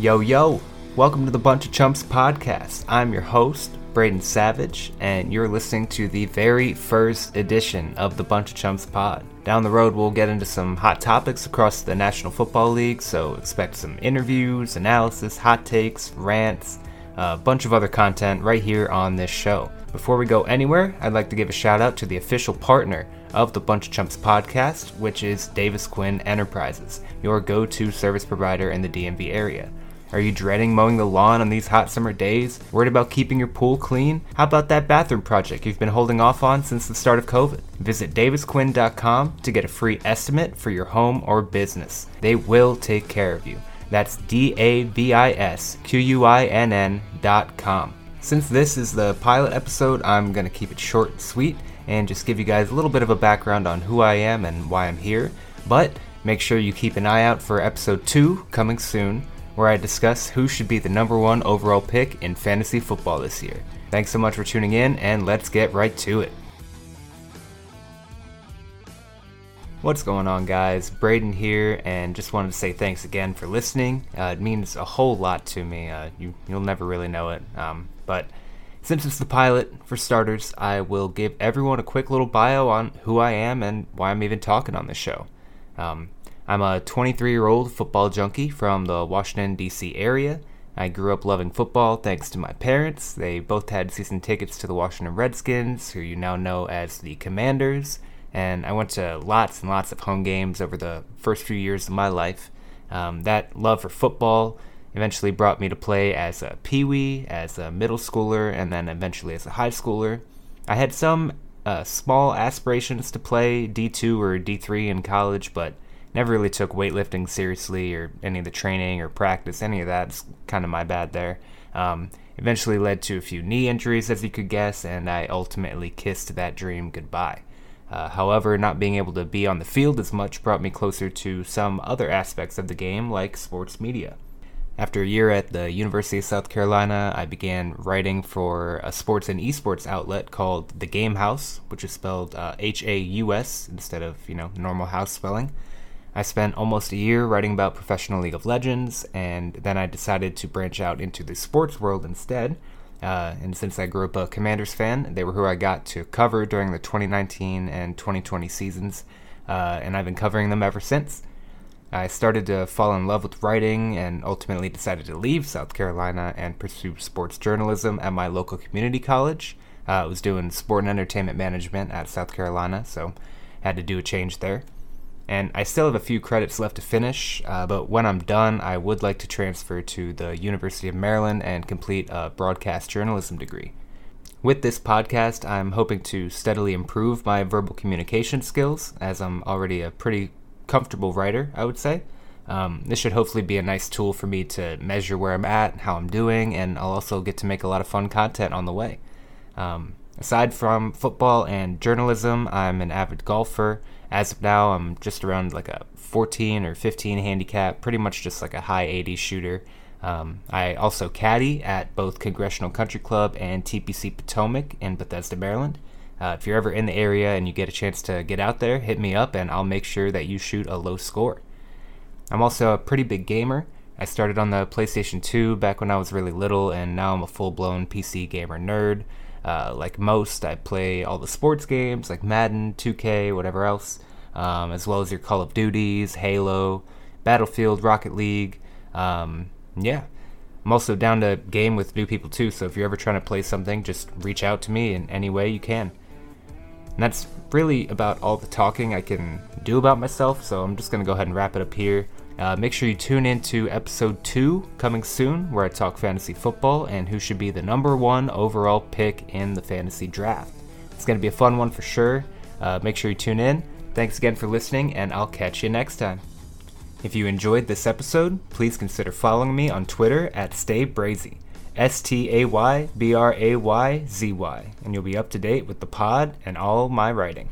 Yo, yo, welcome to the Buncha Chumps podcast. I'm your host, Brayden Savage, and you're listening to the very first edition of the Buncha Chumps pod. Down the road, we'll get into some hot topics across the National Football League, so expect some interviews, analysis, hot takes, rants, a bunch of other content right here on this show. Before we go anywhere, I'd like to give a shout out to the official partner of the Buncha Chumps podcast, which is Davis Quinn Enterprises, your go to service provider in the DMV area. Are you dreading mowing the lawn on these hot summer days? Worried about keeping your pool clean? How about that bathroom project you've been holding off on since the start of COVID? Visit davisquinn.com to get a free estimate for your home or business. They will take care of you. That's D A V I S Q U I N N dot. Since this is the pilot episode, I'm going to keep it short and sweet and just give you guys a little bit of a background on who I am and why I'm here. But make sure you keep an eye out for episode 2 coming soon where I discuss who should be the number one overall pick in fantasy football this year. Thanks so much for tuning in, and let's get right to it. What's going on, guys? Brayden here, and just wanted to say thanks again for listening. Uh, it means a whole lot to me. Uh, you, you'll never really know it. Um, but since it's the pilot, for starters, I will give everyone a quick little bio on who I am and why I'm even talking on this show. Um, I'm a 23 year old football junkie from the Washington, D.C. area. I grew up loving football thanks to my parents. They both had season tickets to the Washington Redskins, who you now know as the Commanders and I went to lots and lots of home games over the first few years of my life. Um, that love for football eventually brought me to play as a peewee, as a middle schooler, and then eventually as a high schooler. I had some uh, small aspirations to play D2 or D3 in college, but never really took weightlifting seriously or any of the training or practice, any of that's kind of my bad there. Um, eventually led to a few knee injuries, as you could guess, and I ultimately kissed that dream goodbye. Uh, however, not being able to be on the field as much brought me closer to some other aspects of the game, like sports media. After a year at the University of South Carolina, I began writing for a sports and esports outlet called The Game Haus, which is spelled uh, H A U S instead of you know normal house spelling. I spent almost a year writing about professional League of Legends, and then I decided to branch out into the sports world instead uh, and since I grew up a Commanders fan, they were who I got to cover during the 2019 and 2020 seasons, uh, and I've been covering them ever since. I started to fall in love with writing and ultimately decided to leave South Carolina and pursue sports journalism at my local community college. Uh, I was doing sport and entertainment management at South Carolina, so had to do a change there and I still have a few credits left to finish, uh, but when I'm done, I would like to transfer to the University of Maryland and complete a broadcast journalism degree. With this podcast, I'm hoping to steadily improve my verbal communication skills, as I'm already a pretty comfortable writer, I would say. Um, this should hopefully be a nice tool for me to measure where I'm at, how I'm doing, and I'll also get to make a lot of fun content on the way. Um, aside from football and journalism, I'm an avid golfer as of now, I'm just around like a 14 or 15 handicap, pretty much just like a high 80 shooter. Um, I also caddy at both Congressional Country Club and TPC Potomac in Bethesda, Maryland. Uh, if you're ever in the area and you get a chance to get out there, hit me up and I'll make sure that you shoot a low score. I'm also a pretty big gamer. I started on the PlayStation 2 back when I was really little, and now I'm a full blown PC gamer nerd. Uh, like most, I play all the sports games like Madden, 2K, whatever else, um, as well as your Call of Duties, Halo, Battlefield, Rocket League. Um, yeah. I'm also down to game with new people too, so if you're ever trying to play something, just reach out to me in any way you can. And that's really about all the talking I can do about myself, so I'm just to go ahead and wrap it up here. Uh, make sure you tune in to episode two coming soon, where I talk fantasy football and who should be the number one overall pick in the fantasy draft. It's going to be a fun one for sure. Uh, make sure you tune in. Thanks again for listening, and I'll catch you next time. If you enjoyed this episode, please consider following me on Twitter at StayBrayzy, S T A Y B R A Y Z Y, and you'll be up to date with the pod and all my writing.